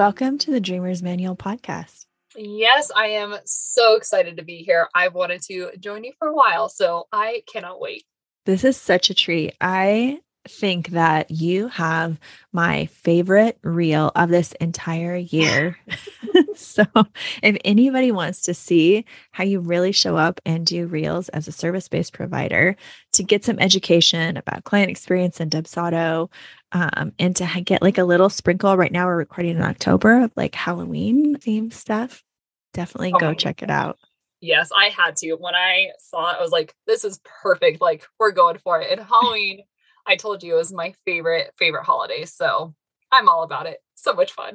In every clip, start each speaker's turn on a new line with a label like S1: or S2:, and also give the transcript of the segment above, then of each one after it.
S1: Welcome to the Dreamers Manual podcast.
S2: Yes, I am so excited to be here. I've wanted to join you for a while, so I cannot wait.
S1: This is such a treat. I think that you have my favorite reel of this entire year. so, if anybody wants to see how you really show up and do reels as a service based provider to get some education about client experience and Dubsado, um, and to get like a little sprinkle, right now we're recording in October of like Halloween themed stuff, definitely oh go check it out.
S2: Yes, I had to. When I saw it, I was like, this is perfect. Like, we're going for it. And Halloween I told you it was my favorite, favorite holiday. So I'm all about it. So much fun.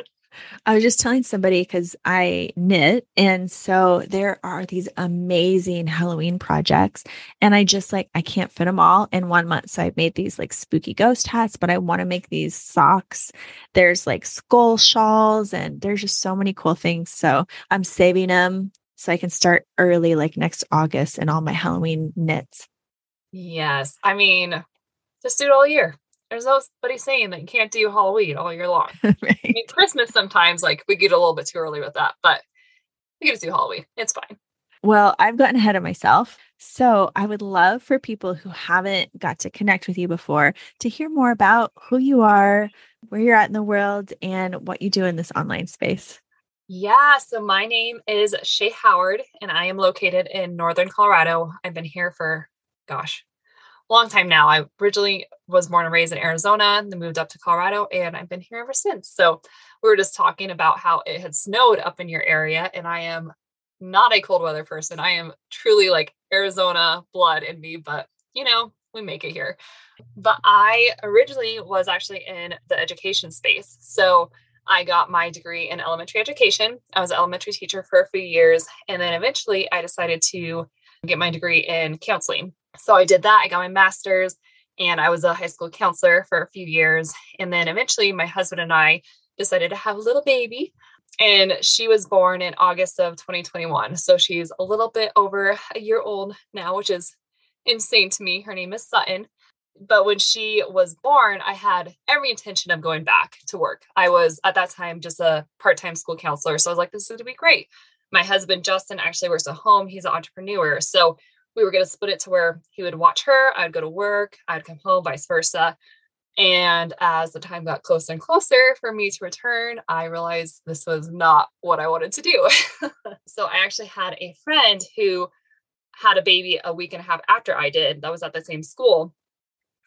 S1: I was just telling somebody because I knit. And so there are these amazing Halloween projects. And I just like, I can't fit them all in one month. So I've made these like spooky ghost hats, but I want to make these socks. There's like skull shawls, and there's just so many cool things. So I'm saving them so I can start early, like next August, and all my Halloween knits.
S2: Yes. I mean, just do it all year. There's nobody saying that you can't do Halloween all year long. right. I mean, Christmas sometimes, like we get a little bit too early with that, but we get to do Halloween. It's fine.
S1: Well, I've gotten ahead of myself. So I would love for people who haven't got to connect with you before to hear more about who you are, where you're at in the world, and what you do in this online space.
S2: Yeah, so my name is Shay Howard, and I am located in Northern Colorado. I've been here for, gosh, long time now. I originally was born and raised in Arizona, then moved up to Colorado, and I've been here ever since. So we were just talking about how it had snowed up in your area, and I am not a cold weather person. I am truly like Arizona blood in me, but you know, we make it here. But I originally was actually in the education space. So I got my degree in elementary education. I was an elementary teacher for a few years. And then eventually I decided to get my degree in counseling. So I did that. I got my master's and I was a high school counselor for a few years. And then eventually my husband and I decided to have a little baby. And she was born in August of 2021. So she's a little bit over a year old now, which is insane to me. Her name is Sutton. But when she was born, I had every intention of going back to work. I was at that time just a part time school counselor. So I was like, this is going to be great. My husband, Justin, actually works at home. He's an entrepreneur. So we were going to split it to where he would watch her, I'd go to work, I'd come home, vice versa. And as the time got closer and closer for me to return, I realized this was not what I wanted to do. so I actually had a friend who had a baby a week and a half after I did, that was at the same school.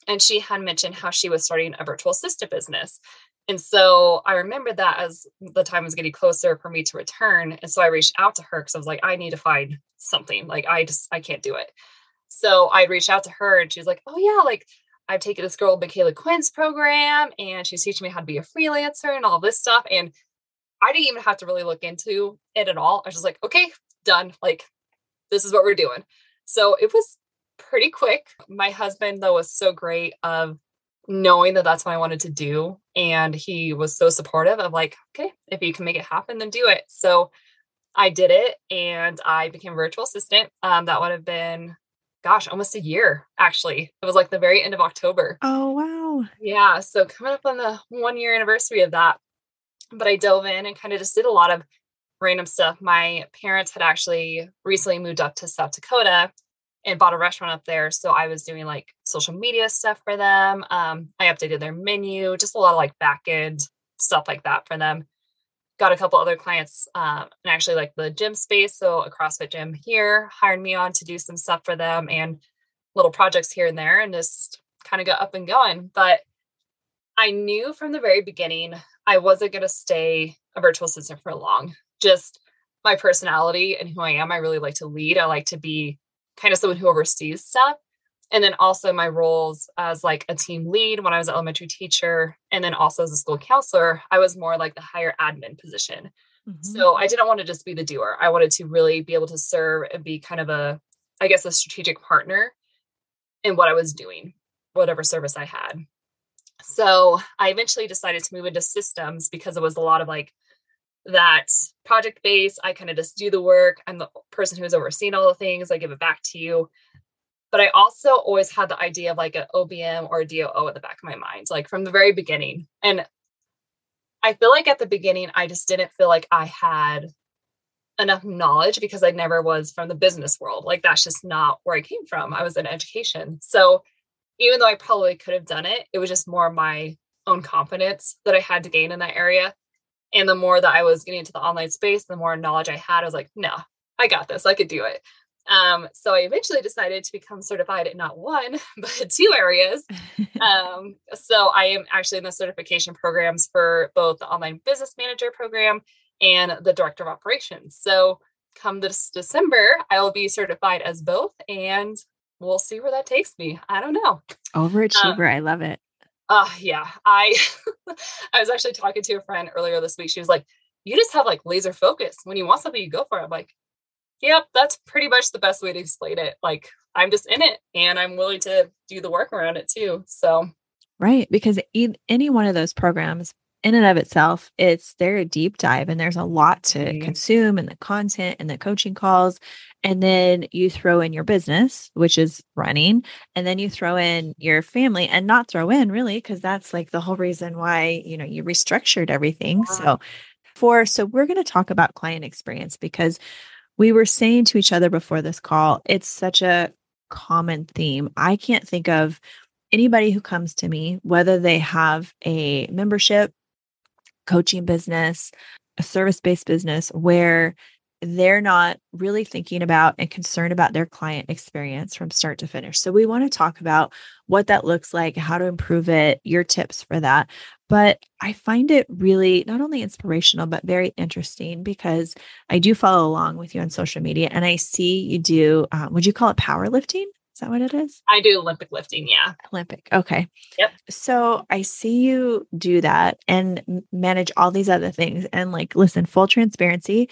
S2: And she had mentioned how she was starting a virtual assistant business. And so I remember that as the time was getting closer for me to return. And so I reached out to her because I was like, I need to find something. Like, I just, I can't do it. So I reached out to her and she was like, Oh, yeah, like I've taken this girl, Micala Quinn's program, and she's teaching me how to be a freelancer and all this stuff. And I didn't even have to really look into it at all. I was just like, okay, done. Like, this is what we're doing. So it was pretty quick. My husband, though, was so great of knowing that that's what I wanted to do. And he was so supportive of like, okay, if you can make it happen, then do it. So I did it and I became a virtual assistant. Um, that would have been, gosh, almost a year actually. It was like the very end of October.
S1: Oh, wow.
S2: Yeah. So coming up on the one year anniversary of that. But I dove in and kind of just did a lot of random stuff. My parents had actually recently moved up to South Dakota and bought a restaurant up there. So I was doing like social media stuff for them. Um, I updated their menu, just a lot of like back end stuff like that for them. Got a couple other clients um, and actually like the gym space. So a CrossFit gym here hired me on to do some stuff for them and little projects here and there and just kind of got up and going. But I knew from the very beginning I wasn't going to stay a virtual assistant for long. Just my personality and who I am, I really like to lead. I like to be kind of someone who oversees stuff. And then also my roles as like a team lead when I was an elementary teacher, and then also as a school counselor, I was more like the higher admin position. Mm-hmm. So I didn't want to just be the doer. I wanted to really be able to serve and be kind of a, I guess, a strategic partner in what I was doing, whatever service I had. So I eventually decided to move into systems because it was a lot of like that project base. I kind of just do the work. I'm the person who's overseeing all the things. I give it back to you. But I also always had the idea of like an OBM or a DOO at the back of my mind, like from the very beginning. And I feel like at the beginning, I just didn't feel like I had enough knowledge because I never was from the business world. Like that's just not where I came from. I was in education. So even though I probably could have done it, it was just more my own confidence that I had to gain in that area. And the more that I was getting into the online space, the more knowledge I had, I was like, no, I got this. I could do it. Um, so I eventually decided to become certified in not one, but two areas. um, so I am actually in the certification programs for both the online business manager program and the director of operations. So come this December, I will be certified as both and we'll see where that takes me. I don't know.
S1: Overachiever. Um, I love it.
S2: Uh yeah. I I was actually talking to a friend earlier this week. She was like, you just have like laser focus. When you want something, you go for it. I'm like, yep, that's pretty much the best way to explain it. Like I'm just in it and I'm willing to do the work around it too. So
S1: Right. Because any one of those programs in and of itself, it's they're a deep dive and there's a lot to mm-hmm. consume and the content and the coaching calls. And then you throw in your business, which is running, and then you throw in your family and not throw in really, because that's like the whole reason why, you know, you restructured everything. Wow. So for so we're going to talk about client experience because we were saying to each other before this call, it's such a common theme. I can't think of anybody who comes to me, whether they have a membership coaching business, a service based business where they're not really thinking about and concerned about their client experience from start to finish. So, we want to talk about what that looks like, how to improve it, your tips for that. But I find it really not only inspirational, but very interesting because I do follow along with you on social media and I see you do, uh, would you call it powerlifting? Is that what it is?
S2: I do Olympic lifting. Yeah.
S1: Olympic. Okay.
S2: Yep.
S1: So I see you do that and manage all these other things. And like, listen, full transparency.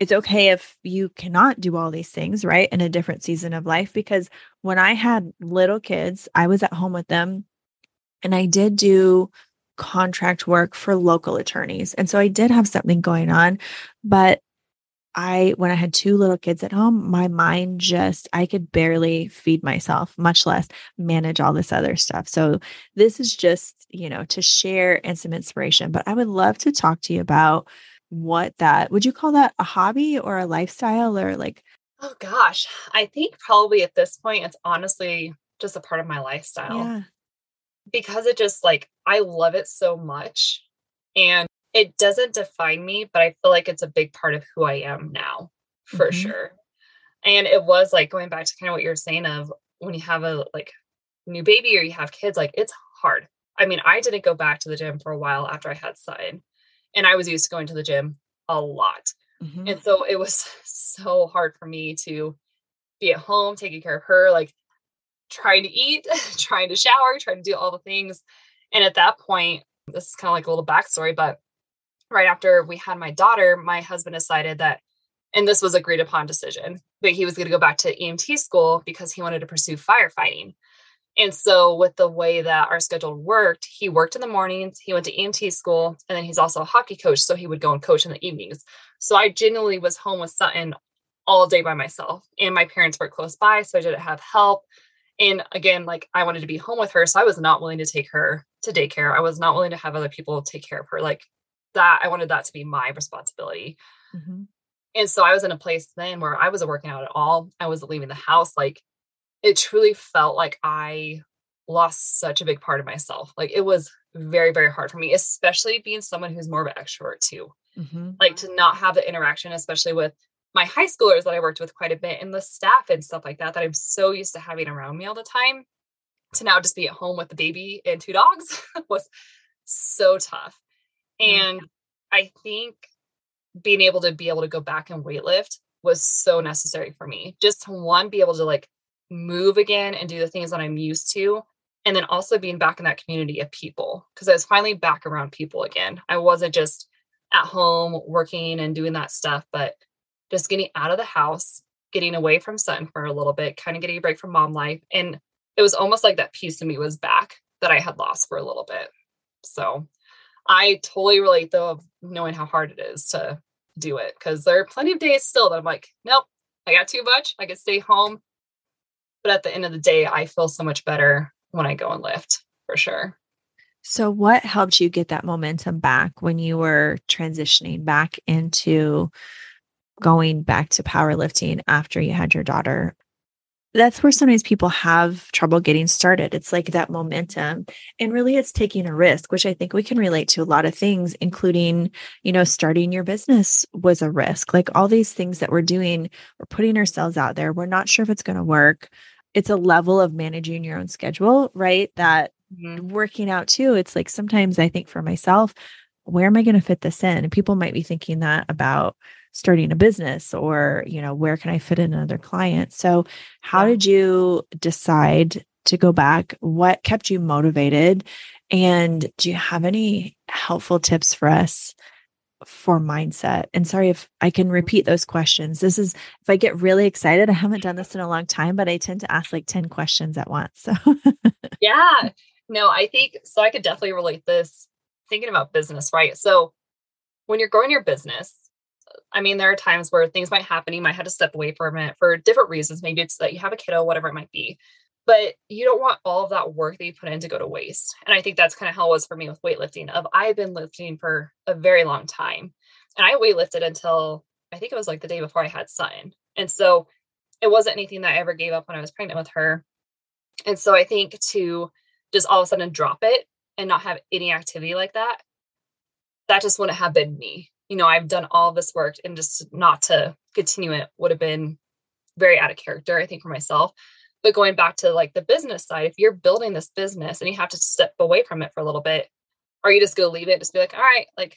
S1: It's okay if you cannot do all these things, right? In a different season of life. Because when I had little kids, I was at home with them and I did do contract work for local attorneys. And so I did have something going on, but I, when I had two little kids at home, my mind just, I could barely feed myself, much less manage all this other stuff. So, this is just, you know, to share and some inspiration. But I would love to talk to you about what that would you call that a hobby or a lifestyle or like,
S2: oh gosh, I think probably at this point, it's honestly just a part of my lifestyle. Yeah. Because it just like, I love it so much. And it doesn't define me, but I feel like it's a big part of who I am now for mm-hmm. sure. And it was like going back to kind of what you're saying of when you have a like new baby or you have kids, like it's hard. I mean, I didn't go back to the gym for a while after I had Sutton, and I was used to going to the gym a lot. Mm-hmm. And so it was so hard for me to be at home taking care of her, like trying to eat, trying to shower, trying to do all the things. And at that point, this is kind of like a little backstory, but right after we had my daughter, my husband decided that, and this was agreed upon decision, but he was going to go back to EMT school because he wanted to pursue firefighting. And so, with the way that our schedule worked, he worked in the mornings, he went to EMT school, and then he's also a hockey coach. So, he would go and coach in the evenings. So, I genuinely was home with Sutton all day by myself, and my parents were close by. So, I didn't have help. And again, like I wanted to be home with her. So, I was not willing to take her to daycare. I was not willing to have other people take care of her. Like, that I wanted that to be my responsibility. Mm-hmm. And so I was in a place then where I wasn't working out at all. I wasn't leaving the house. Like it truly felt like I lost such a big part of myself. Like it was very, very hard for me, especially being someone who's more of an extrovert too. Mm-hmm. Like to not have the interaction, especially with my high schoolers that I worked with quite a bit and the staff and stuff like that, that I'm so used to having around me all the time to now just be at home with the baby and two dogs was so tough. And I think being able to be able to go back and weightlift was so necessary for me. Just to one, be able to like move again and do the things that I'm used to. And then also being back in that community of people because I was finally back around people again. I wasn't just at home working and doing that stuff, but just getting out of the house, getting away from Sutton for a little bit, kind of getting a break from mom life. And it was almost like that piece of me was back that I had lost for a little bit. So I totally relate though of knowing how hard it is to do it because there are plenty of days still that I'm like, nope, I got too much. I could stay home. But at the end of the day, I feel so much better when I go and lift for sure.
S1: So, what helped you get that momentum back when you were transitioning back into going back to powerlifting after you had your daughter? That's where sometimes people have trouble getting started. It's like that momentum. And really, it's taking a risk, which I think we can relate to a lot of things, including, you know, starting your business was a risk. Like all these things that we're doing, we're putting ourselves out there. We're not sure if it's going to work. It's a level of managing your own schedule, right? That mm-hmm. working out too. It's like sometimes I think for myself, where am I going to fit this in? And people might be thinking that about starting a business or you know where can i fit in another client? So how did you decide to go back? What kept you motivated? And do you have any helpful tips for us for mindset? And sorry if i can repeat those questions. This is if i get really excited i haven't done this in a long time but i tend to ask like 10 questions at once so.
S2: Yeah. No i think so i could definitely relate this thinking about business right? So when you're growing your business I mean, there are times where things might happen. You might have to step away from it for different reasons. Maybe it's that you have a kiddo, whatever it might be. But you don't want all of that work that you put in to go to waste. And I think that's kind of how it was for me with weightlifting. Of I've been lifting for a very long time. And I weightlifted until I think it was like the day before I had son. And so it wasn't anything that I ever gave up when I was pregnant with her. And so I think to just all of a sudden drop it and not have any activity like that, that just wouldn't have been me you know, I've done all this work and just not to continue it would have been very out of character, I think, for myself. But going back to like the business side, if you're building this business and you have to step away from it for a little bit, are you just going to leave it? Just be like, all right, like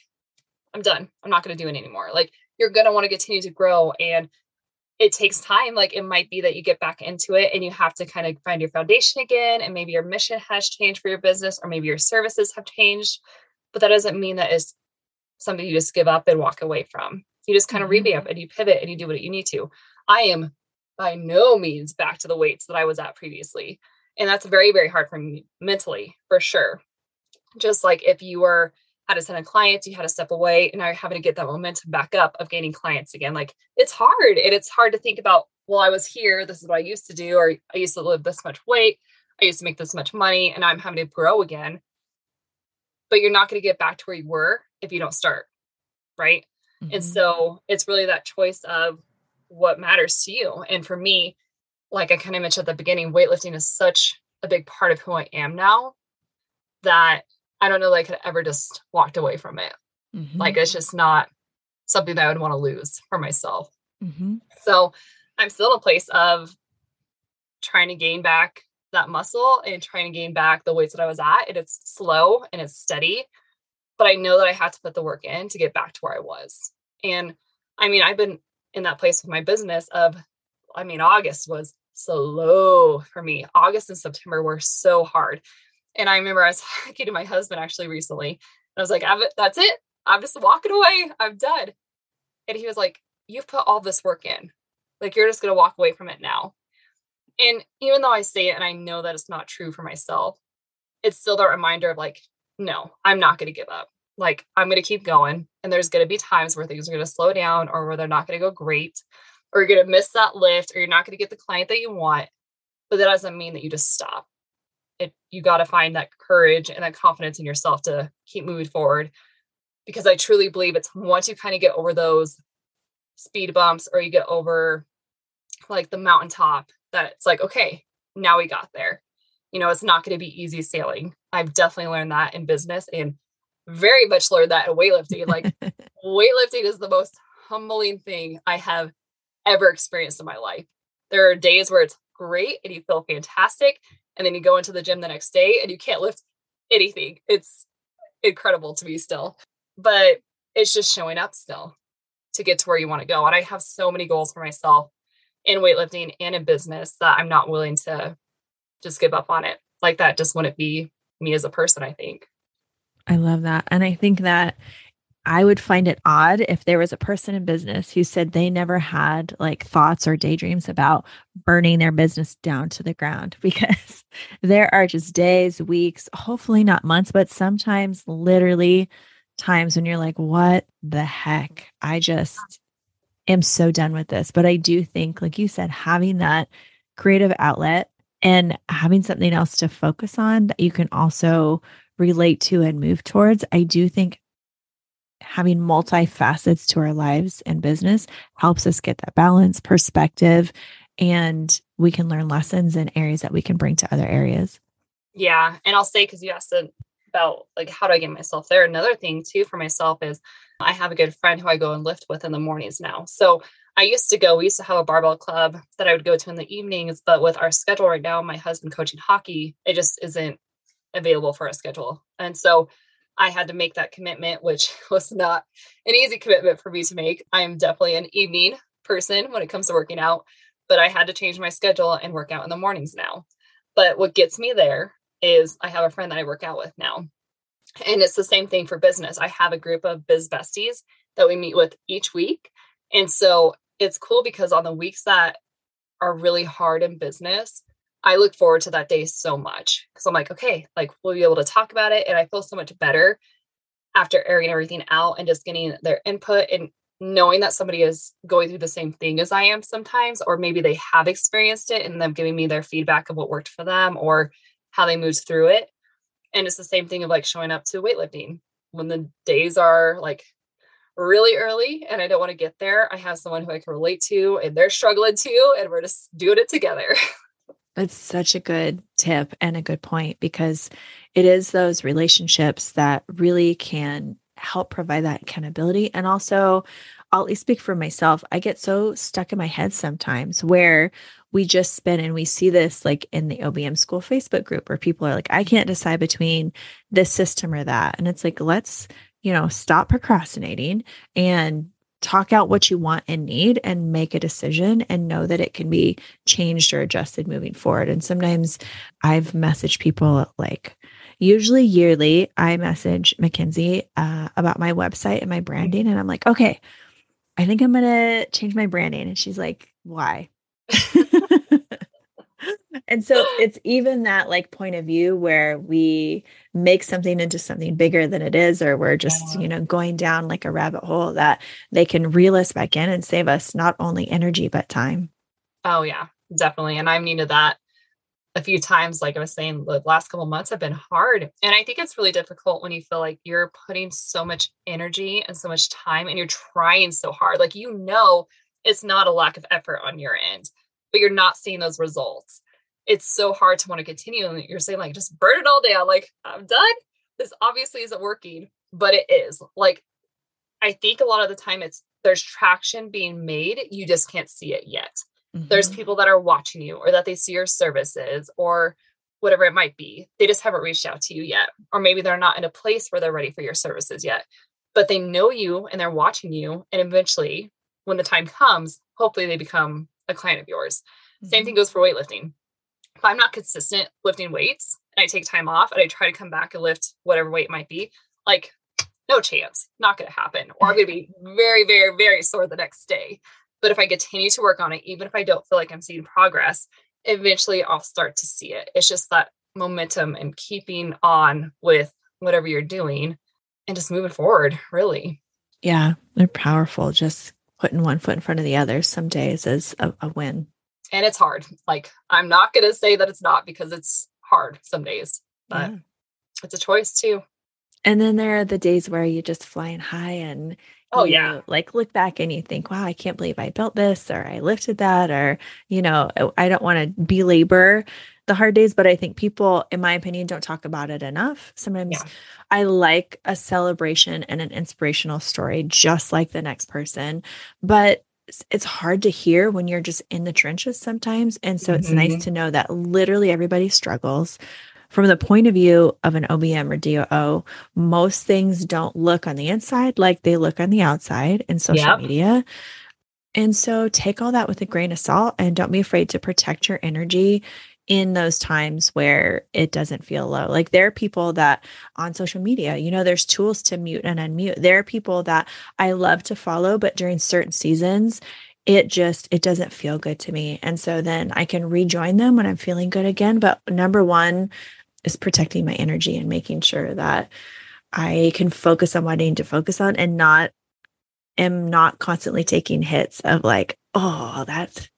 S2: I'm done. I'm not going to do it anymore. Like you're going to want to continue to grow and it takes time. Like it might be that you get back into it and you have to kind of find your foundation again. And maybe your mission has changed for your business or maybe your services have changed. But that doesn't mean that it's something you just give up and walk away from. You just kind of mm-hmm. revamp and you pivot and you do what you need to. I am by no means back to the weights that I was at previously. And that's very, very hard for me mentally, for sure. Just like if you were had a send of clients, you had to step away, and now you're having to get that momentum back up of gaining clients again. Like it's hard. And it's hard to think about, well, I was here, this is what I used to do, or I used to live this much weight, I used to make this much money, and I'm having to grow again. But you're not going to get back to where you were if you don't start. Right. Mm-hmm. And so it's really that choice of what matters to you. And for me, like I kind of mentioned at the beginning, weightlifting is such a big part of who I am now that I don't know that I could ever just walked away from it. Mm-hmm. Like it's just not something that I would want to lose for myself. Mm-hmm. So I'm still in a place of trying to gain back that muscle and trying to gain back the weights that I was at. And it's slow and it's steady but I know that I had to put the work in to get back to where I was. And I mean, I've been in that place with my business of, I mean, August was slow for me. August and September were so hard. And I remember I was talking to my husband actually recently. and I was like, that's it. I'm just walking away. I'm done. And he was like, You've put all this work in. Like, you're just going to walk away from it now. And even though I say it and I know that it's not true for myself, it's still that reminder of like, no, I'm not going to give up. Like, I'm going to keep going. And there's going to be times where things are going to slow down or where they're not going to go great, or you're going to miss that lift, or you're not going to get the client that you want. But that doesn't mean that you just stop. It, you got to find that courage and that confidence in yourself to keep moving forward. Because I truly believe it's once you kind of get over those speed bumps or you get over like the mountaintop that it's like, okay, now we got there. You know, it's not going to be easy sailing I've definitely learned that in business and very much learned that in weightlifting. Like weightlifting is the most humbling thing I have ever experienced in my life. There are days where it's great and you feel fantastic. And then you go into the gym the next day and you can't lift anything. It's incredible to me still. But it's just showing up still to get to where you want to go. And I have so many goals for myself in weightlifting and in business that I'm not willing to just give up on it. Like that just wouldn't be me as a person, I think.
S1: I love that. And I think that I would find it odd if there was a person in business who said they never had like thoughts or daydreams about burning their business down to the ground because there are just days, weeks, hopefully not months, but sometimes literally times when you're like, what the heck? I just am so done with this. But I do think, like you said, having that creative outlet and having something else to focus on that you can also relate to and move towards. I do think having multifacets to our lives and business helps us get that balance, perspective, and we can learn lessons in areas that we can bring to other areas.
S2: Yeah. And I'll say, because you asked about like, how do I get myself there? Another thing too for myself is I have a good friend who I go and lift with in the mornings now. So I used to go, we used to have a barbell club that I would go to in the evenings, but with our schedule right now, my husband coaching hockey, it just isn't available for a schedule. And so I had to make that commitment, which was not an easy commitment for me to make. I am definitely an evening person when it comes to working out, but I had to change my schedule and work out in the mornings now. But what gets me there is I have a friend that I work out with now. And it's the same thing for business. I have a group of biz besties that we meet with each week. And so it's cool because on the weeks that are really hard in business, I look forward to that day so much because I'm like, okay, like we'll be able to talk about it. And I feel so much better after airing everything out and just getting their input and knowing that somebody is going through the same thing as I am sometimes, or maybe they have experienced it and them giving me their feedback of what worked for them or how they moved through it. And it's the same thing of like showing up to weightlifting when the days are like really early and I don't want to get there. I have someone who I can relate to and they're struggling too, and we're just doing it together.
S1: That's such a good tip and a good point because it is those relationships that really can help provide that accountability. And also, I'll at least speak for myself. I get so stuck in my head sometimes where we just spin and we see this like in the OBM school Facebook group where people are like, I can't decide between this system or that. And it's like, let's, you know, stop procrastinating and talk out what you want and need and make a decision and know that it can be changed or adjusted moving forward. And sometimes I've messaged people like, usually yearly, I message Mackenzie uh, about my website and my branding. And I'm like, okay, I think I'm going to change my branding. And she's like, why? and so it's even that like point of view where we make something into something bigger than it is or we're just you know going down like a rabbit hole that they can reel us back in and save us not only energy but time.
S2: Oh yeah definitely. And i've needed that a few times like i was saying the last couple months have been hard. And i think it's really difficult when you feel like you're putting so much energy and so much time and you're trying so hard. Like you know it's not a lack of effort on your end but you're not seeing those results it's so hard to want to continue. And you're saying, like, just burn it all down. Like, I'm done. This obviously isn't working, but it is. Like, I think a lot of the time it's there's traction being made. You just can't see it yet. Mm-hmm. There's people that are watching you or that they see your services or whatever it might be. They just haven't reached out to you yet. Or maybe they're not in a place where they're ready for your services yet, but they know you and they're watching you. And eventually, when the time comes, hopefully they become a client of yours. Mm-hmm. Same thing goes for weightlifting if I'm not consistent lifting weights and I take time off and I try to come back and lift whatever weight might be, like no chance, not going to happen. Or I'm going to be very, very, very sore the next day. But if I continue to work on it, even if I don't feel like I'm seeing progress, eventually I'll start to see it. It's just that momentum and keeping on with whatever you're doing and just moving forward, really.
S1: Yeah, they're powerful. Just putting one foot in front of the other some days is a, a win
S2: and it's hard. Like I'm not going to say that it's not because it's hard some days, but yeah. it's a choice too.
S1: And then there are the days where you're just flying high and
S2: oh yeah,
S1: like look back and you think, wow, I can't believe I built this or I lifted that or you know, I don't want to belabor the hard days, but I think people, in my opinion, don't talk about it enough. Sometimes yeah. I like a celebration and an inspirational story, just like the next person, but it's hard to hear when you're just in the trenches sometimes. And so it's mm-hmm. nice to know that literally everybody struggles. From the point of view of an OBM or DOO, most things don't look on the inside like they look on the outside in social yep. media. And so take all that with a grain of salt and don't be afraid to protect your energy in those times where it doesn't feel low. Like there are people that on social media, you know, there's tools to mute and unmute. There are people that I love to follow, but during certain seasons, it just it doesn't feel good to me. And so then I can rejoin them when I'm feeling good again, but number 1 is protecting my energy and making sure that I can focus on what I need to focus on and not am not constantly taking hits of like, oh, that's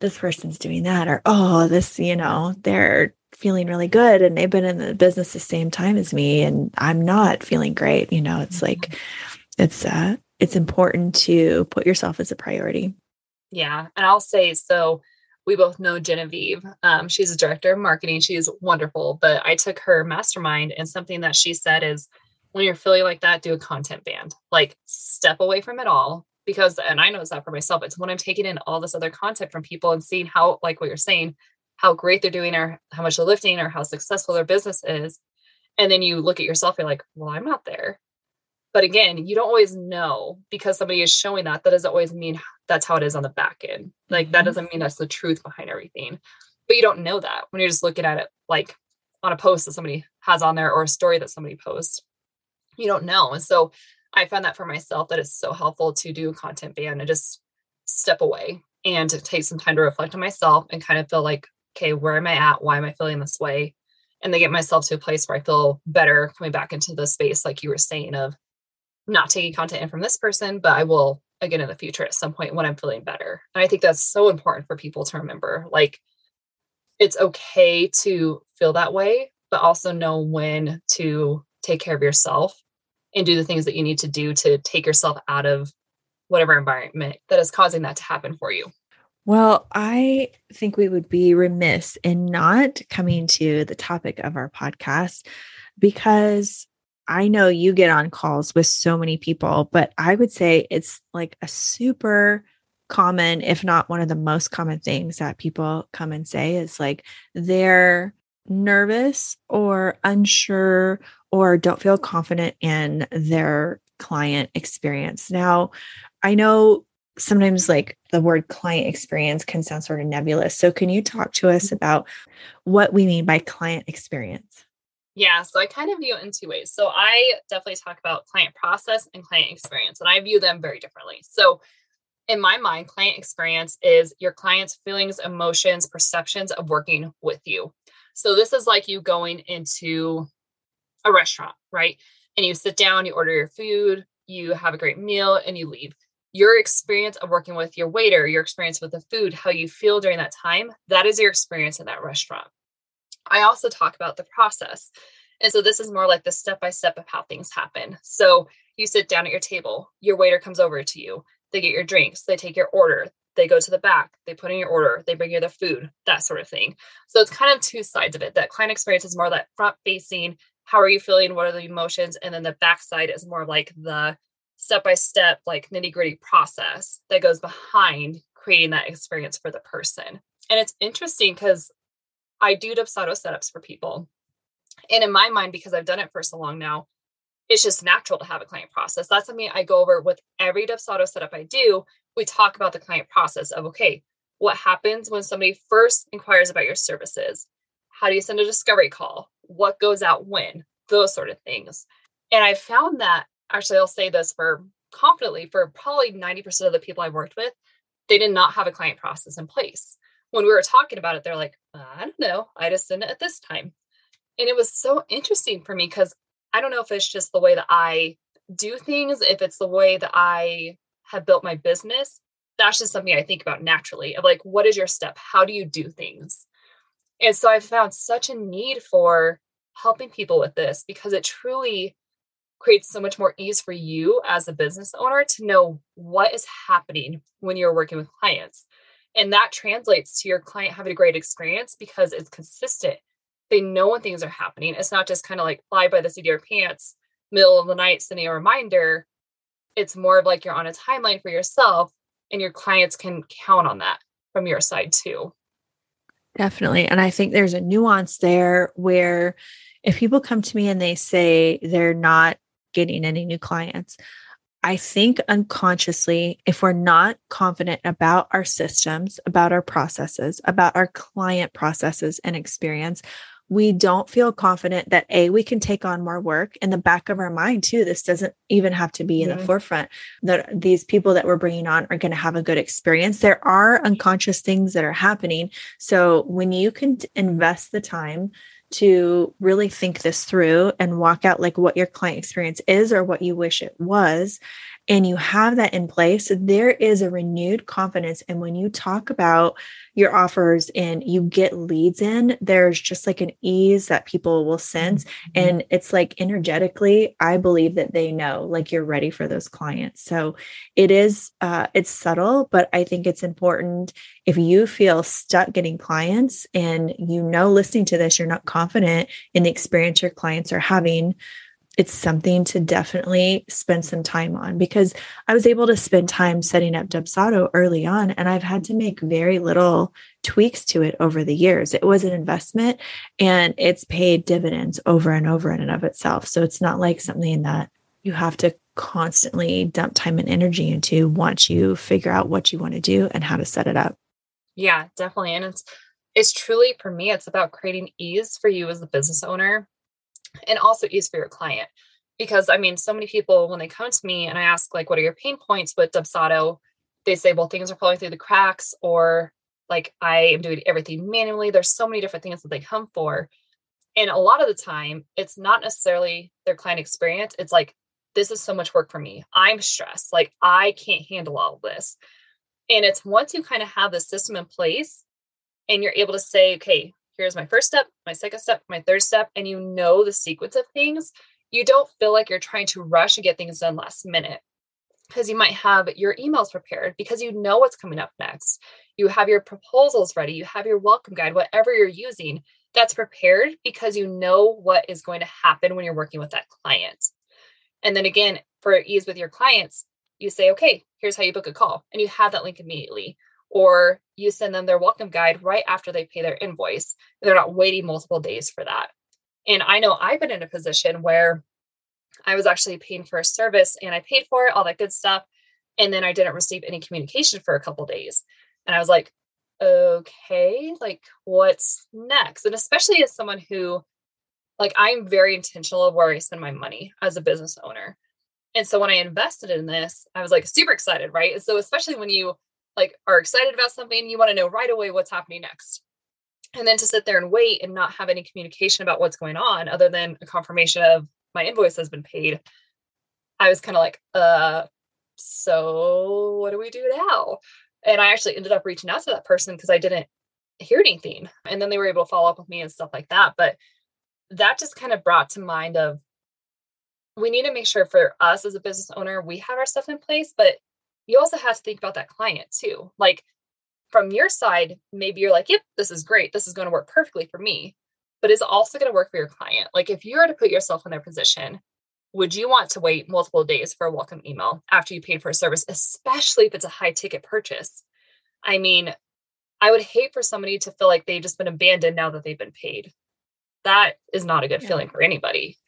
S1: this person's doing that or oh this you know they're feeling really good and they've been in the business the same time as me and I'm not feeling great. You know, it's mm-hmm. like it's uh it's important to put yourself as a priority.
S2: Yeah. And I'll say so we both know Genevieve. Um, she's a director of marketing. She's wonderful. But I took her mastermind, and something that she said is when you're feeling like that, do a content ban. Like step away from it all. Because, and I notice that for myself, it's when I'm taking in all this other content from people and seeing how, like what you're saying, how great they're doing or how much they're lifting or how successful their business is. And then you look at yourself, you're like, well, I'm not there. But again, you don't always know because somebody is showing that. That doesn't always mean that's how it is on the back end. Like mm-hmm. that doesn't mean that's the truth behind everything. But you don't know that when you're just looking at it like on a post that somebody has on there or a story that somebody posts. You don't know. And so I found that for myself that it's so helpful to do content ban and just step away and to take some time to reflect on myself and kind of feel like, okay, where am I at? Why am I feeling this way? And then get myself to a place where I feel better coming back into the space, like you were saying, of not taking content in from this person, but I will again in the future at some point when I'm feeling better. And I think that's so important for people to remember. Like it's okay to feel that way, but also know when to take care of yourself and do the things that you need to do to take yourself out of whatever environment that is causing that to happen for you.
S1: Well, I think we would be remiss in not coming to the topic of our podcast because I know you get on calls with so many people, but I would say it's like a super common, if not one of the most common things that people come and say is like they're nervous or unsure or don't feel confident in their client experience. Now, I know sometimes like the word client experience can sound sort of nebulous. So, can you talk to us mm-hmm. about what we mean by client experience?
S2: Yeah, so I kind of view it in two ways. So I definitely talk about client process and client experience, and I view them very differently. So in my mind, client experience is your client's feelings, emotions, perceptions of working with you. So this is like you going into a restaurant, right? And you sit down, you order your food, you have a great meal, and you leave. Your experience of working with your waiter, your experience with the food, how you feel during that time, that is your experience in that restaurant. I also talk about the process. And so this is more like the step by step of how things happen. So you sit down at your table, your waiter comes over to you, they get your drinks, they take your order, they go to the back, they put in your order, they bring you the food, that sort of thing. So it's kind of two sides of it. That client experience is more that front facing, how are you feeling? What are the emotions? And then the backside is more like the step by step, like nitty gritty process that goes behind creating that experience for the person. And it's interesting because I do Dubsado setups for people. And in my mind, because I've done it for so long now, it's just natural to have a client process. That's something I go over with every Dubsado setup I do. We talk about the client process of, okay, what happens when somebody first inquires about your services? How do you send a discovery call? What goes out when? Those sort of things. And I found that actually, I'll say this for confidently for probably 90% of the people I've worked with, they did not have a client process in place when we were talking about it, they're like, I don't know. I just did it at this time. And it was so interesting for me because I don't know if it's just the way that I do things, if it's the way that I have built my business. That's just something I think about naturally of like, what is your step? How do you do things? And so I found such a need for helping people with this because it truly creates so much more ease for you as a business owner to know what is happening when you're working with clients. And that translates to your client having a great experience because it's consistent. They know when things are happening. It's not just kind of like fly by the seat of your pants, middle of the night, sending a reminder. It's more of like you're on a timeline for yourself, and your clients can count on that from your side too.
S1: Definitely. And I think there's a nuance there where if people come to me and they say they're not getting any new clients, I think unconsciously, if we're not confident about our systems, about our processes, about our client processes and experience, we don't feel confident that A, we can take on more work in the back of our mind, too. This doesn't even have to be in the forefront that these people that we're bringing on are going to have a good experience. There are unconscious things that are happening. So when you can invest the time, to really think this through and walk out like what your client experience is or what you wish it was and you have that in place, there is a renewed confidence. And when you talk about your offers and you get leads in, there's just like an ease that people will sense. Mm-hmm. And it's like energetically, I believe that they know like you're ready for those clients. So it is, uh, it's subtle, but I think it's important if you feel stuck getting clients and you know listening to this, you're not confident in the experience your clients are having it's something to definitely spend some time on because I was able to spend time setting up Dubsado early on and I've had to make very little tweaks to it over the years. It was an investment and it's paid dividends over and over in and of itself. So it's not like something that you have to constantly dump time and energy into once you figure out what you want to do and how to set it up.
S2: Yeah, definitely. And it's it's truly for me, it's about creating ease for you as a business owner and also ease for your client. Because I mean, so many people, when they come to me and I ask, like, what are your pain points with Dubsado? They say, well, things are falling through the cracks, or like, I am doing everything manually. There's so many different things that they come for. And a lot of the time, it's not necessarily their client experience. It's like, this is so much work for me. I'm stressed. Like, I can't handle all of this. And it's once you kind of have the system in place and you're able to say, okay, here's my first step, my second step, my third step, and you know the sequence of things, you don't feel like you're trying to rush and get things done last minute because you might have your emails prepared because you know what's coming up next. You have your proposals ready, you have your welcome guide, whatever you're using that's prepared because you know what is going to happen when you're working with that client. And then again, for ease with your clients, you say, okay, here's how you book a call, and you have that link immediately or you send them their welcome guide right after they pay their invoice. They're not waiting multiple days for that. And I know I've been in a position where I was actually paying for a service and I paid for it, all that good stuff. And then I didn't receive any communication for a couple days. And I was like, okay, like what's next? And especially as someone who, like, I'm very intentional of where I spend my money as a business owner. And so when I invested in this, I was like super excited, right? So especially when you like are excited about something, you want to know right away what's happening next. And then to sit there and wait and not have any communication about what's going on other than a confirmation of my invoice has been paid. I was kind of like, uh, so what do we do now? And I actually ended up reaching out to that person because I didn't hear anything. And then they were able to follow up with me and stuff like that. But that just kind of brought to mind of we need to make sure for us as a business owner, we have our stuff in place, but you also have to think about that client too. Like from your side, maybe you're like, yep, this is great. This is going to work perfectly for me, but is also going to work for your client. Like if you were to put yourself in their position, would you want to wait multiple days for a welcome email after you paid for a service, especially if it's a high ticket purchase? I mean, I would hate for somebody to feel like they've just been abandoned now that they've been paid. That is not a good yeah. feeling for anybody.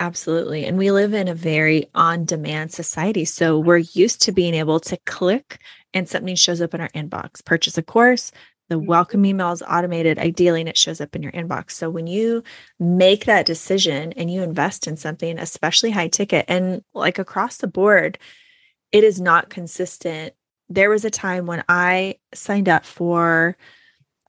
S1: Absolutely. And we live in a very on demand society. So we're used to being able to click and something shows up in our inbox. Purchase a course, the mm-hmm. welcome email is automated. Ideally, and it shows up in your inbox. So when you make that decision and you invest in something, especially high ticket and like across the board, it is not consistent. There was a time when I signed up for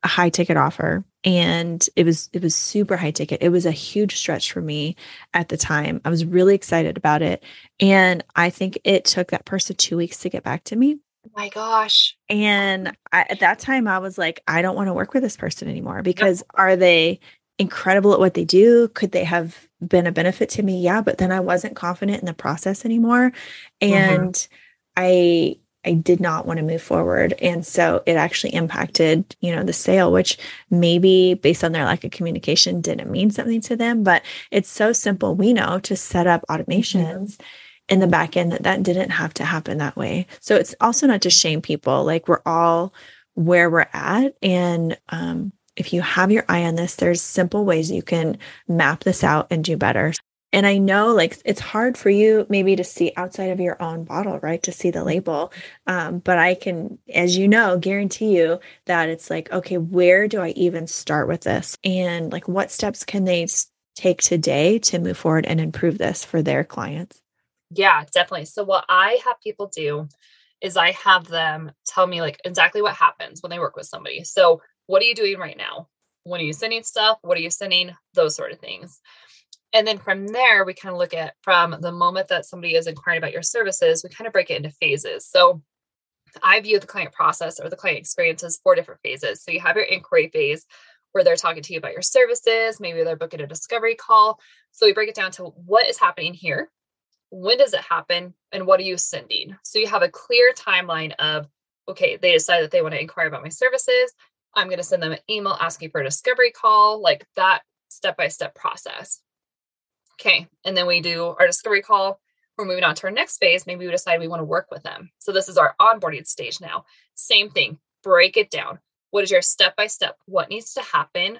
S1: a high ticket offer and it was it was super high ticket. It was a huge stretch for me at the time. I was really excited about it. And i think it took that person two weeks to get back to me.
S2: Oh my gosh.
S1: And I, at that time i was like i don't want to work with this person anymore. Because no. are they incredible at what they do? Could they have been a benefit to me? Yeah but then i wasn't confident in the process anymore. Mm-hmm. and mm-hmm. i I did not want to move forward. And so it actually impacted, you know, the sale, which maybe based on their lack of communication didn't mean something to them. But it's so simple. We know to set up automations mm-hmm. in the back end that that didn't have to happen that way. So it's also not to shame people. Like we're all where we're at. And um, if you have your eye on this, there's simple ways you can map this out and do better. And I know like it's hard for you maybe to see outside of your own bottle, right? To see the label. Um, but I can, as you know, guarantee you that it's like, okay, where do I even start with this? And like, what steps can they take today to move forward and improve this for their clients?
S2: Yeah, definitely. So, what I have people do is I have them tell me like exactly what happens when they work with somebody. So, what are you doing right now? When are you sending stuff? What are you sending? Those sort of things. And then from there, we kind of look at from the moment that somebody is inquiring about your services, we kind of break it into phases. So I view the client process or the client experience as four different phases. So you have your inquiry phase where they're talking to you about your services, maybe they're booking a discovery call. So we break it down to what is happening here, when does it happen, and what are you sending? So you have a clear timeline of, okay, they decide that they want to inquire about my services. I'm going to send them an email asking for a discovery call, like that step by step process. Okay. And then we do our discovery call. We're moving on to our next phase. Maybe we decide we want to work with them. So this is our onboarding stage now. Same thing, break it down. What is your step by step? What needs to happen?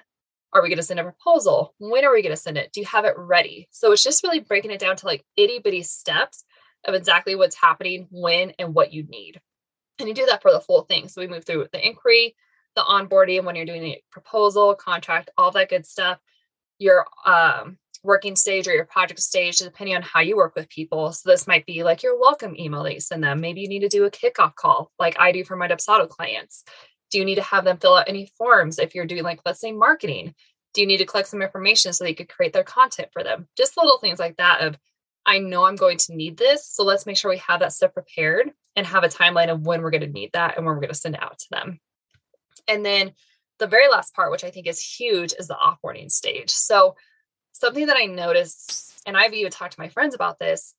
S2: Are we going to send a proposal? When are we going to send it? Do you have it ready? So it's just really breaking it down to like itty bitty steps of exactly what's happening, when, and what you need. And you do that for the full thing. So we move through the inquiry, the onboarding, when you're doing the proposal, contract, all that good stuff. Your um, working stage or your project stage, depending on how you work with people. So this might be like your welcome email that you send them. Maybe you need to do a kickoff call, like I do for my Dubsado clients. Do you need to have them fill out any forms if you're doing like let's say marketing? Do you need to collect some information so that you could create their content for them? Just little things like that of I know I'm going to need this. So let's make sure we have that stuff prepared and have a timeline of when we're going to need that and when we're going to send it out to them. And then the very last part, which I think is huge, is the offboarding stage. So something that I noticed, and I've even talked to my friends about this,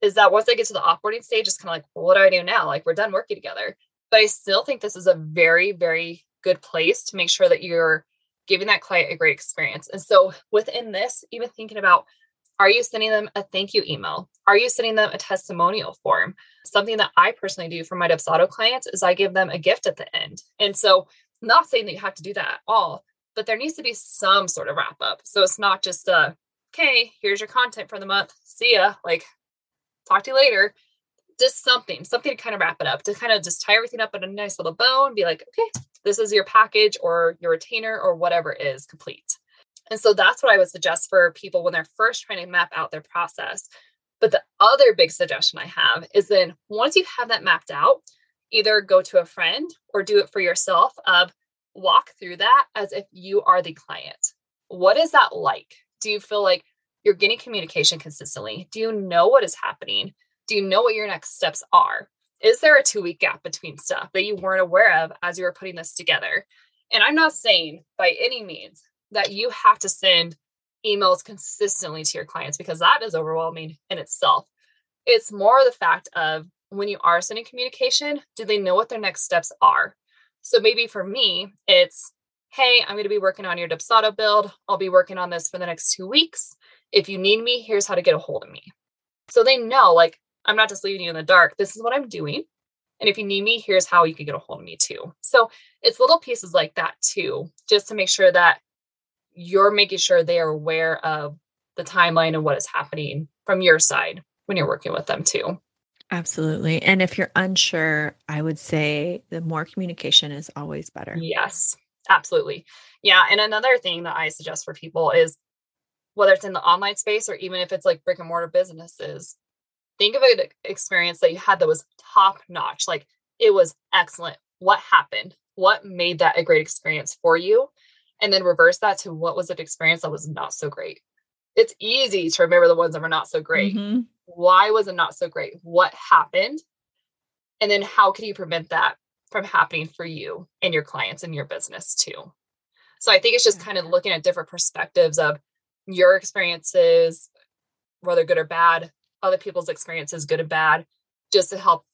S2: is that once they get to the offboarding stage, it's kind of like, well, what do I do now? Like we're done working together. But I still think this is a very, very good place to make sure that you're giving that client a great experience. And so within this, even thinking about are you sending them a thank you email? Are you sending them a testimonial form? Something that I personally do for my Dubsado clients is I give them a gift at the end. And so, not saying that you have to do that at all, but there needs to be some sort of wrap up. So it's not just a, okay, here's your content for the month. See ya. Like, talk to you later. Just something, something to kind of wrap it up, to kind of just tie everything up in a nice little bow and be like, okay, this is your package or your retainer or whatever is complete. And so that's what I would suggest for people when they're first trying to map out their process. But the other big suggestion I have is then once you have that mapped out, either go to a friend or do it for yourself of walk through that as if you are the client. What is that like? Do you feel like you're getting communication consistently? Do you know what is happening? Do you know what your next steps are? Is there a two week gap between stuff that you weren't aware of as you were putting this together? And I'm not saying by any means that you have to send emails consistently to your clients because that is overwhelming in itself. It's more the fact of when you are sending communication, do they know what their next steps are? So maybe for me, it's, hey, I'm going to be working on your Dubsado build. I'll be working on this for the next two weeks. If you need me, here's how to get a hold of me. So they know, like, I'm not just leaving you in the dark. This is what I'm doing. And if you need me, here's how you can get a hold of me too. So it's little pieces like that too, just to make sure that you're making sure they are aware of the timeline and what is happening from your side when you're working with them too.
S1: Absolutely. And if you're unsure, I would say the more communication is always better.
S2: Yes, absolutely. Yeah. And another thing that I suggest for people is whether it's in the online space or even if it's like brick and mortar businesses, think of an experience that you had that was top notch. Like it was excellent. What happened? What made that a great experience for you? And then reverse that to what was an experience that was not so great. It's easy to remember the ones that were not so great. Mm-hmm why was it not so great? What happened? And then how can you prevent that from happening for you and your clients and your business too? So I think it's just kind of looking at different perspectives of your experiences, whether good or bad, other people's experiences, good and bad, just to help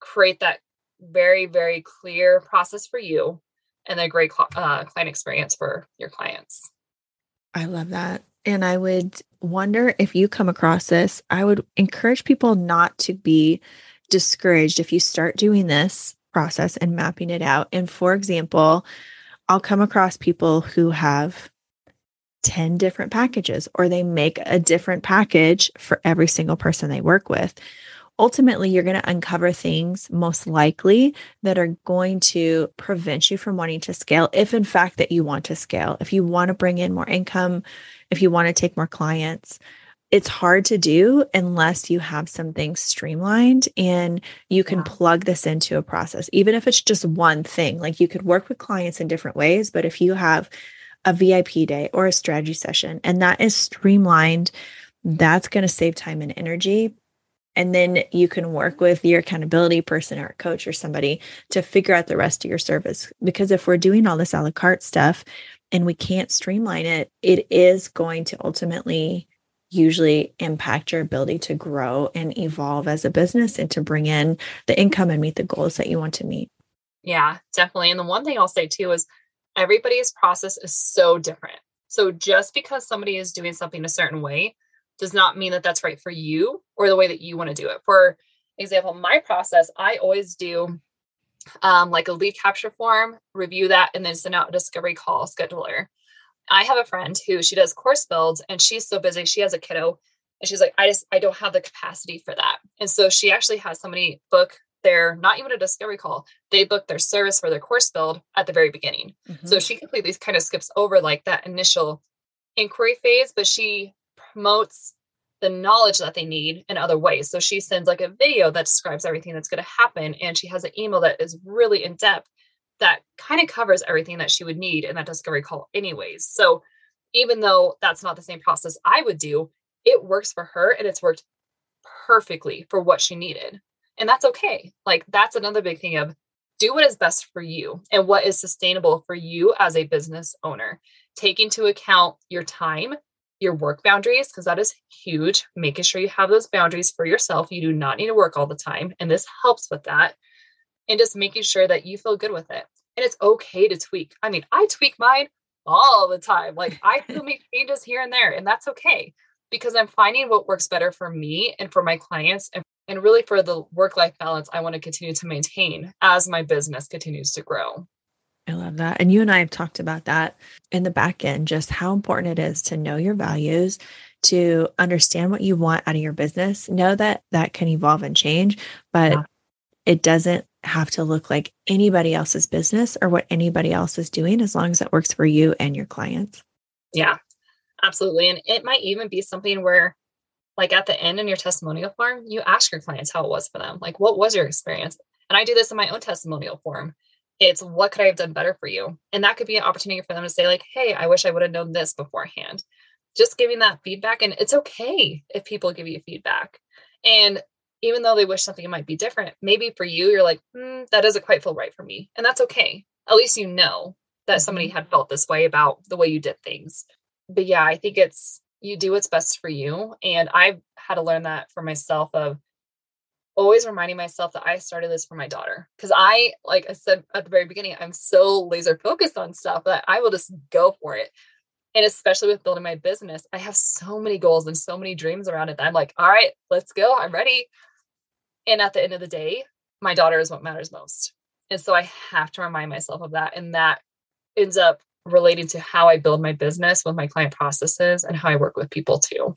S2: create that very, very clear process for you and a great uh, client experience for your clients.
S1: I love that. And I would wonder if you come across this. I would encourage people not to be discouraged if you start doing this process and mapping it out. And for example, I'll come across people who have 10 different packages or they make a different package for every single person they work with ultimately you're going to uncover things most likely that are going to prevent you from wanting to scale if in fact that you want to scale if you want to bring in more income if you want to take more clients it's hard to do unless you have something streamlined and you can yeah. plug this into a process even if it's just one thing like you could work with clients in different ways but if you have a VIP day or a strategy session, and that is streamlined, that's going to save time and energy. And then you can work with your accountability person or a coach or somebody to figure out the rest of your service. Because if we're doing all this a la carte stuff and we can't streamline it, it is going to ultimately usually impact your ability to grow and evolve as a business and to bring in the income and meet the goals that you want to meet.
S2: Yeah, definitely. And the one thing I'll say too is everybody's process is so different. So just because somebody is doing something a certain way does not mean that that's right for you or the way that you want to do it. For example, my process, I always do um, like a lead capture form, review that, and then send out a discovery call scheduler. I have a friend who she does course builds and she's so busy. She has a kiddo and she's like, I just, I don't have the capacity for that. And so she actually has somebody book their, not even a discovery call, they book their service for their course build at the very beginning. Mm-hmm. So she completely kind of skips over like that initial inquiry phase, but she promotes the knowledge that they need in other ways. So she sends like a video that describes everything that's going to happen. And she has an email that is really in depth that kind of covers everything that she would need in that discovery call, anyways. So even though that's not the same process I would do, it works for her and it's worked perfectly for what she needed. And that's okay. Like that's another big thing of do what is best for you and what is sustainable for you as a business owner. Take into account your time, your work boundaries, because that is huge. Making sure you have those boundaries for yourself. You do not need to work all the time. And this helps with that and just making sure that you feel good with it. And it's okay to tweak. I mean, I tweak mine all the time. Like I still make changes here and there, and that's okay because I'm finding what works better for me and for my clients and, and really for the work life balance I want to continue to maintain as my business continues to grow.
S1: I love that. And you and I have talked about that in the back end, just how important it is to know your values, to understand what you want out of your business. Know that that can evolve and change, but yeah. it doesn't have to look like anybody else's business or what anybody else is doing as long as it works for you and your clients.
S2: Yeah, absolutely. And it might even be something where, like at the end in your testimonial form, you ask your clients how it was for them. Like, what was your experience? And I do this in my own testimonial form. It's what could I have done better for you? And that could be an opportunity for them to say, like, hey, I wish I would have known this beforehand. Just giving that feedback. And it's okay if people give you feedback. And even though they wish something might be different, maybe for you, you're like, mm, that doesn't quite feel right for me. And that's okay. At least you know that somebody mm-hmm. had felt this way about the way you did things. But yeah, I think it's you do what's best for you. And I've had to learn that for myself of always reminding myself that I started this for my daughter. Cause I, like I said at the very beginning, I'm so laser focused on stuff that I will just go for it. And especially with building my business, I have so many goals and so many dreams around it I'm like, all right, let's go. I'm ready. And at the end of the day, my daughter is what matters most. And so I have to remind myself of that. And that ends up relating to how I build my business with my client processes and how I work with people too.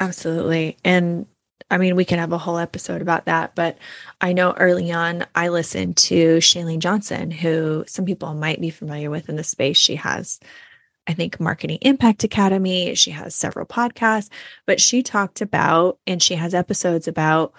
S1: Absolutely. And I mean, we can have a whole episode about that, but I know early on I listened to Chalene Johnson, who some people might be familiar with in the space. She has, I think, Marketing Impact Academy. She has several podcasts, but she talked about, and she has episodes about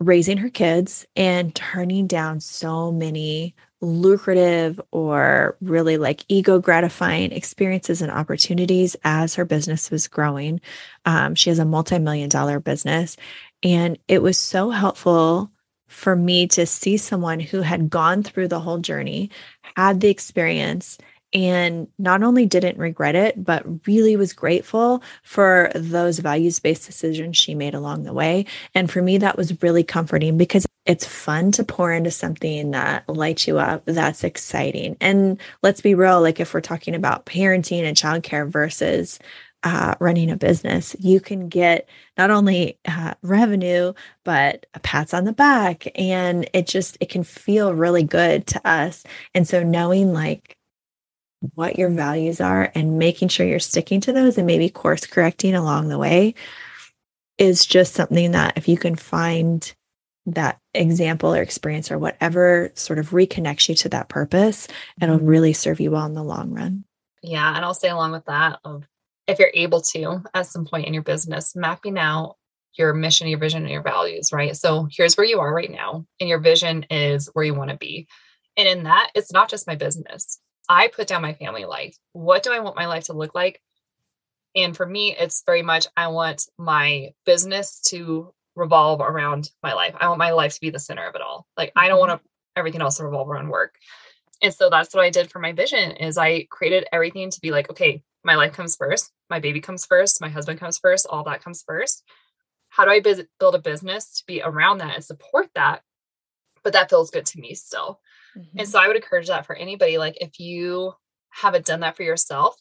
S1: raising her kids and turning down so many lucrative or really like ego gratifying experiences and opportunities as her business was growing. Um, she has a multi million dollar business. And it was so helpful for me to see someone who had gone through the whole journey, had the experience, and not only didn't regret it, but really was grateful for those values based decisions she made along the way. And for me, that was really comforting because it's fun to pour into something that lights you up, that's exciting. And let's be real, like if we're talking about parenting and childcare versus uh, running a business, you can get not only uh, revenue, but a pats on the back. And it just, it can feel really good to us. And so knowing like, what your values are and making sure you're sticking to those and maybe course correcting along the way is just something that if you can find that example or experience or whatever sort of reconnects you to that purpose, and it'll mm-hmm. really serve you well in the long run.
S2: Yeah. And I'll say along with that of if you're able to at some point in your business, mapping out your mission, your vision, and your values, right? So here's where you are right now. And your vision is where you want to be. And in that, it's not just my business I put down my family life. What do I want my life to look like? And for me, it's very much I want my business to revolve around my life. I want my life to be the center of it all. Like I don't want to, everything else to revolve around work. And so that's what I did for my vision is I created everything to be like, okay, my life comes first, my baby comes first, my husband comes first, all that comes first. How do I biz- build a business to be around that and support that? But that feels good to me still. Mm-hmm. And so I would encourage that for anybody. Like if you haven't done that for yourself,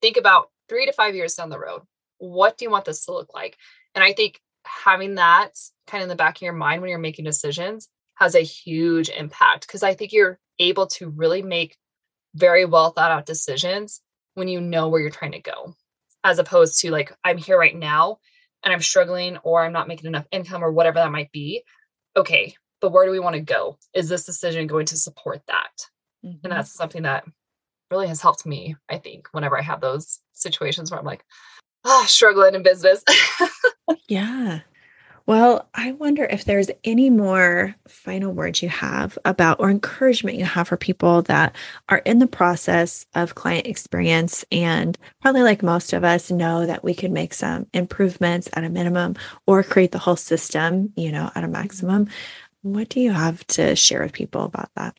S2: think about three to five years down the road. What do you want this to look like? And I think having that kind of in the back of your mind when you're making decisions has a huge impact because I think you're able to really make very well thought out decisions when you know where you're trying to go, as opposed to like, I'm here right now and I'm struggling or I'm not making enough income or whatever that might be. Okay, but where do we want to go? Is this decision going to support that? Mm-hmm. And that's something that really has helped me, I think, whenever I have those situations where I'm like, oh, struggling in business.
S1: yeah. Well, I wonder if there's any more final words you have about or encouragement you have for people that are in the process of client experience and probably like most of us know that we could make some improvements at a minimum or create the whole system, you know, at a mm-hmm. maximum. What do you have to share with people about that?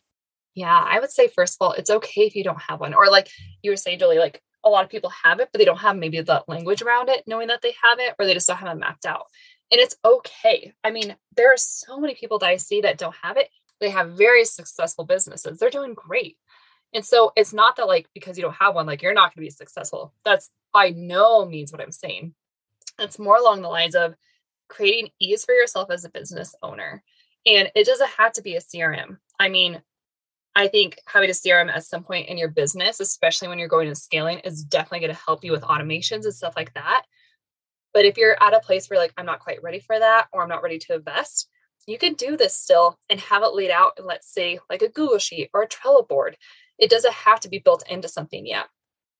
S2: Yeah, I would say first of all, it's okay if you don't have one. Or like you were saying, Julie, like a lot of people have it, but they don't have maybe the language around it, knowing that they have it, or they just don't have it mapped out. And it's okay. I mean, there are so many people that I see that don't have it. They have very successful businesses. They're doing great. And so it's not that like because you don't have one, like you're not going to be successful. That's by no means what I'm saying. It's more along the lines of creating ease for yourself as a business owner. And it doesn't have to be a CRM. I mean, I think having a CRM at some point in your business, especially when you're going to scaling, is definitely going to help you with automations and stuff like that. But if you're at a place where like I'm not quite ready for that or I'm not ready to invest, you can do this still and have it laid out in let's say like a Google sheet or a Trello board. It doesn't have to be built into something yet.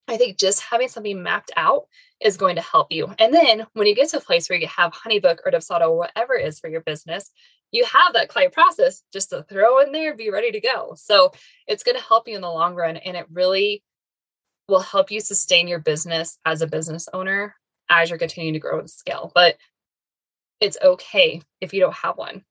S2: I think just having something mapped out is going to help you. And then when you get to a place where you have Honeybook or Dubsado or whatever it is for your business, you have that client process just to throw in there, be ready to go. So it's going to help you in the long run. And it really will help you sustain your business as a business owner as you're continuing to grow and scale. But it's okay if you don't have one.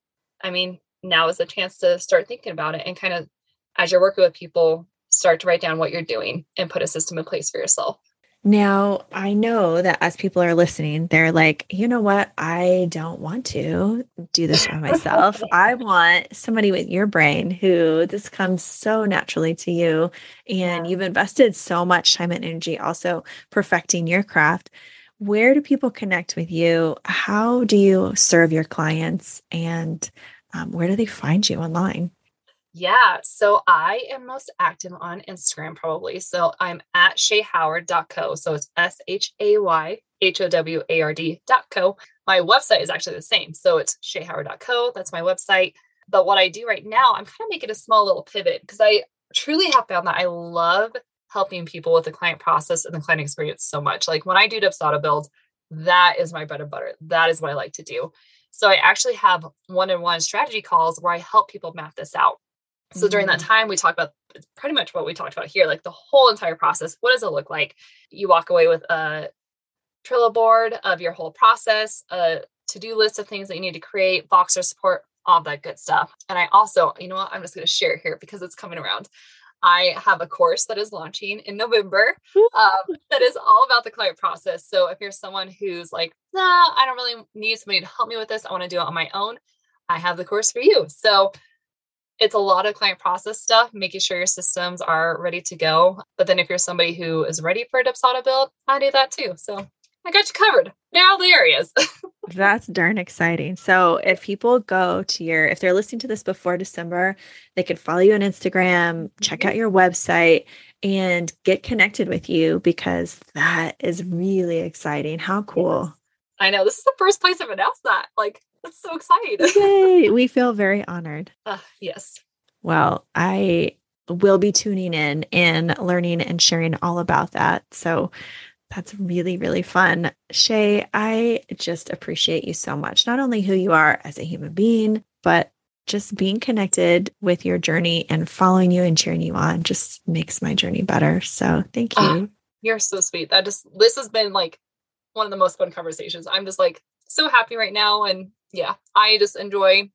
S2: I mean, now is the chance to start thinking about it and kind of as you're working with people, start to write down what you're doing and put a system in place for yourself.
S1: Now, I know that as people are listening, they're like, you know what? I don't want to do this by myself. I want somebody with your brain who this comes so naturally to you. And yeah. you've invested so much time and energy also perfecting your craft. Where do people connect with you? How do you serve your clients? And um, where do they find you online?
S2: Yeah. So I am most active on Instagram probably. So I'm at shayhoward.co. So it's S H A Y H O W A R D.co. My website is actually the same. So it's shayhoward.co. That's my website. But what I do right now, I'm kind of making a small little pivot because I truly have found that I love helping people with the client process and the client experience so much. Like when I do Dubsado builds, that is my bread and butter. That is what I like to do. So I actually have one-on-one strategy calls where I help people map this out. So during that mm. time, we talk about pretty much what we talked about here, like the whole entire process. What does it look like? You walk away with a Trello board of your whole process, a to-do list of things that you need to create, Voxer support, all that good stuff. And I also, you know what, I'm just going to share here because it's coming around. I have a course that is launching in November um, that is all about the client process. So if you're someone who's like, nah, I don't really need somebody to help me with this, I want to do it on my own, I have the course for you. So it's a lot of client process stuff, making sure your systems are ready to go. But then if you're somebody who is ready for a Dubsado build, I do that too. So I got you covered. Now the areas.
S1: That's darn exciting. So if people go to your, if they're listening to this before December, they can follow you on Instagram, check mm-hmm. out your website, and get connected with you because that is really exciting. How cool.
S2: I know. This is the first place I've announced that. Like, that's so exciting.
S1: Yay. We feel very honored.
S2: Uh, yes.
S1: Well, I will be tuning in and learning and sharing all about that. So that's really, really fun. Shay, I just appreciate you so much. Not only who you are as a human being, but just being connected with your journey and following you and cheering you on just makes my journey better. So thank ah, you.
S2: you're so sweet. That just this has been like one of the most fun conversations. I'm just like so happy right now. And yeah, I just enjoy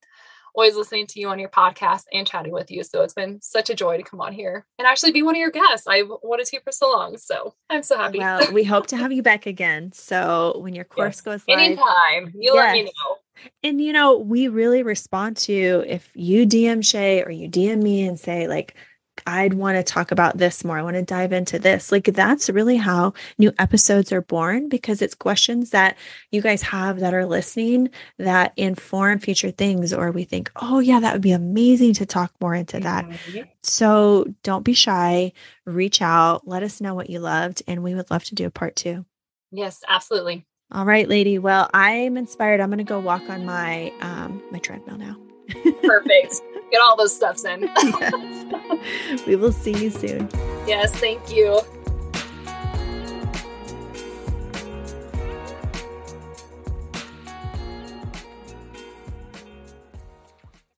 S2: always listening to you on your podcast and chatting with you. So it's been such a joy to come on here and actually be one of your guests. I've wanted to for so long. So I'm so happy.
S1: Well, we hope to have you back again. So when your course yes. goes live,
S2: anytime, you yes. let me know.
S1: And you know, we really respond to if you DM Shay or you DM me and say, like, I'd want to talk about this more. I want to dive into this. Like that's really how new episodes are born because it's questions that you guys have that are listening that inform future things or we think, "Oh yeah, that would be amazing to talk more into that." So, don't be shy, reach out, let us know what you loved and we would love to do a part 2.
S2: Yes, absolutely.
S1: All right, lady. Well, I'm inspired. I'm going to go walk on my um my treadmill now.
S2: Perfect. Get all those stuffs in.
S1: yes. We will see you soon.
S2: Yes, thank you.